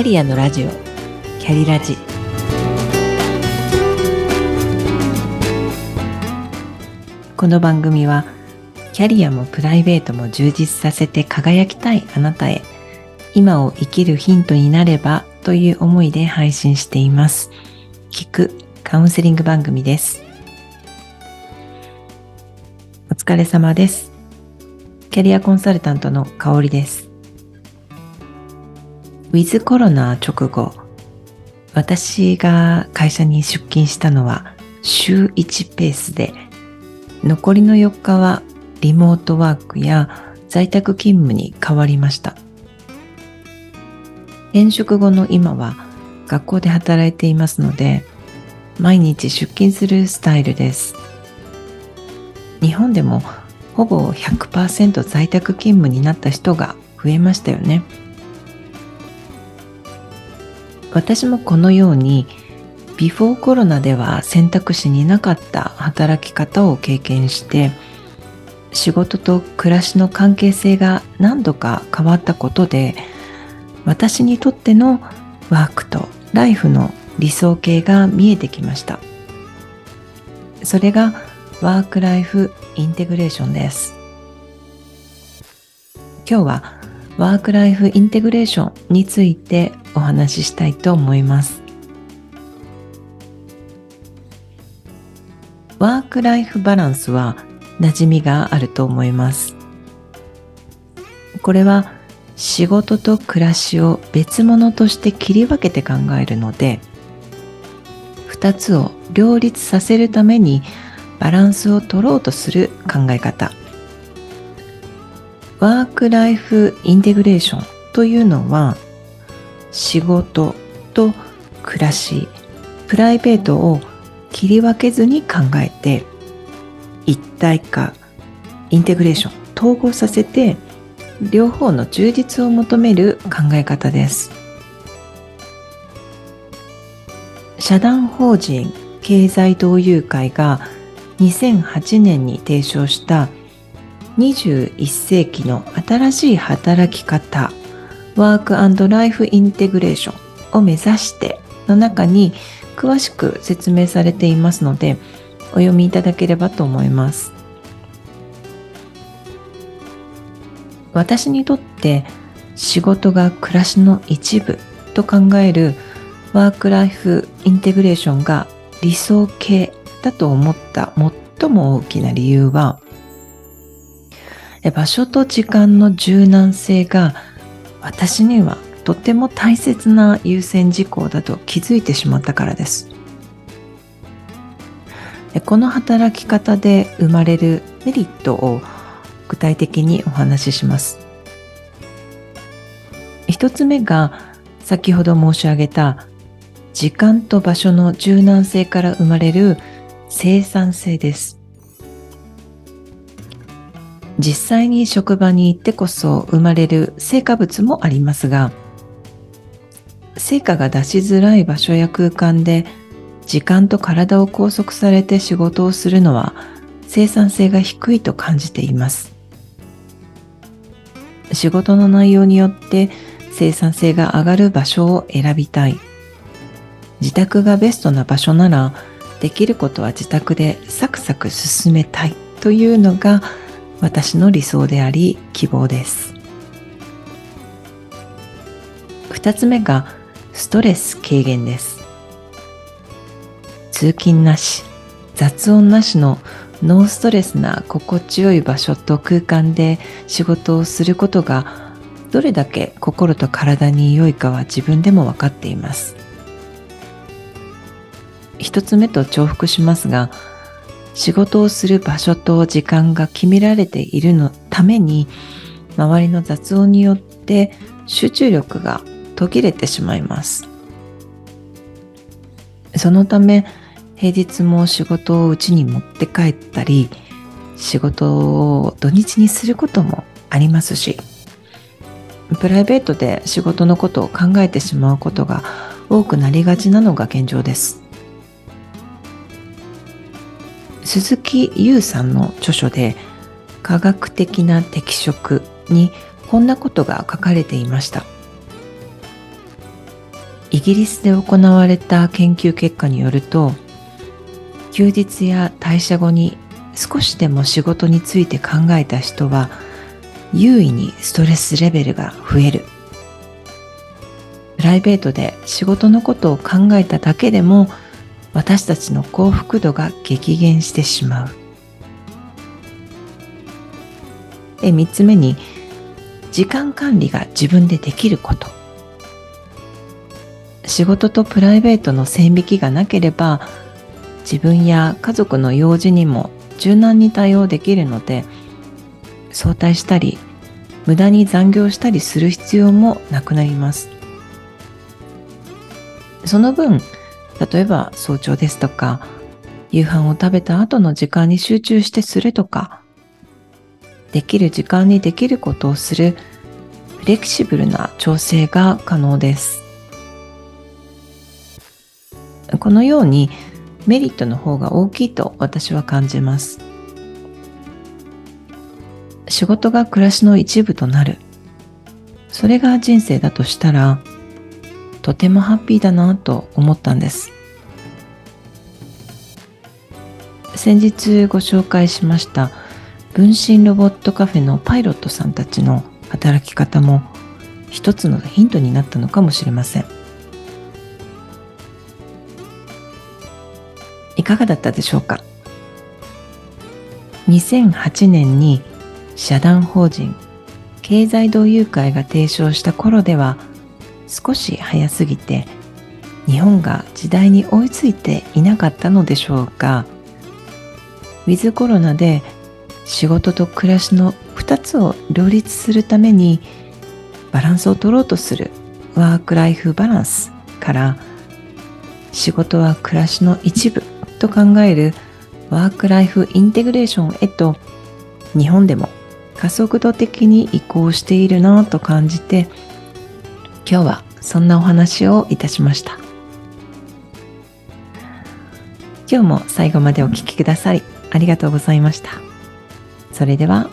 キャリアのラジオ。キャリラジ。この番組はキャリアもプライベートも充実させて輝きたいあなたへ。今を生きるヒントになればという思いで配信しています。聞くカウンセリング番組です。お疲れ様です。キャリアコンサルタントの香りです。ウィズコロナ直後、私が会社に出勤したのは週1ペースで、残りの4日はリモートワークや在宅勤務に変わりました。転職後の今は学校で働いていますので、毎日出勤するスタイルです。日本でもほぼ100%在宅勤務になった人が増えましたよね。私もこのようにビフォーコロナでは選択肢になかった働き方を経験して仕事と暮らしの関係性が何度か変わったことで私にとってのワークとライフの理想形が見えてきました。それがワークライフインテグレーションです。今日はワークライフインテグレーションについてお話ししたいと思います。ワークライフバランスは馴染みがあると思います。これは仕事と暮らしを別物として切り分けて考えるので、二つを両立させるためにバランスを取ろうとする考え方。ワークライフインテグレーションというのは仕事と暮らし、プライベートを切り分けずに考えて一体化、インテグレーション、統合させて両方の充実を求める考え方です。社団法人経済同友会が2008年に提唱した21世紀の新しい働き方ワークライフインテグレーションを目指しての中に詳しく説明されていますのでお読みいただければと思います。私にとって仕事が暮らしの一部と考えるワークライフインテグレーションが理想形だと思った最も大きな理由は場所と時間の柔軟性が私にはとても大切な優先事項だと気づいてしまったからです。この働き方で生まれるメリットを具体的にお話しします。一つ目が先ほど申し上げた時間と場所の柔軟性から生まれる生産性です。実際に職場に行ってこそ生まれる成果物もありますが、成果が出しづらい場所や空間で時間と体を拘束されて仕事をするのは生産性が低いと感じています。仕事の内容によって生産性が上がる場所を選びたい。自宅がベストな場所ならできることは自宅でサクサク進めたいというのが私の理想であり希望です。二つ目がストレス軽減です。通勤なし、雑音なしのノーストレスな心地よい場所と空間で仕事をすることがどれだけ心と体に良いかは自分でも分かっています。一つ目と重複しますが、仕事をする場所と時間が決められているのために周りの雑音によって集中力が途切れてしまいます。そのため平日も仕事をうちに持って帰ったり仕事を土日にすることもありますしプライベートで仕事のことを考えてしまうことが多くなりがちなのが現状です。鈴木優さんの著書で科学的な適職にこんなことが書かれていました。イギリスで行われた研究結果によると休日や退社後に少しでも仕事について考えた人は優位にストレスレベルが増える。プライベートで仕事のことを考えただけでも私たちの幸福度が激減してしまう。で3つ目に時間管理が自分でできること。仕事とプライベートの線引きがなければ自分や家族の用事にも柔軟に対応できるので早退したり無駄に残業したりする必要もなくなります。その分例えば早朝ですとか夕飯を食べた後の時間に集中してするとかできる時間にできることをするフレキシブルな調整が可能です。このようにメリットの方が大きいと私は感じます。仕事が暮らしの一部となる。それが人生だとしたらとてもハッピーだなと思ったんです。先日ご紹介しました分身ロボットカフェのパイロットさんたちの働き方も一つのヒントになったのかもしれません。いかがだったでしょうか？2008年に社団法人経済同友会が提唱した頃では少し早すぎて日本が時代に追いついていなかったのでしょうか。ウィズコロナで仕事と暮らしの2つを両立するためにバランスを取ろうとするワークライフバランスから仕事は暮らしの一部と考えるワークライフインテグレーションへと日本でも加速度的に移行しているなと感じて今日はそんなお話をいたしました。今日も最後までお聴きくださりありがとうございました。それでは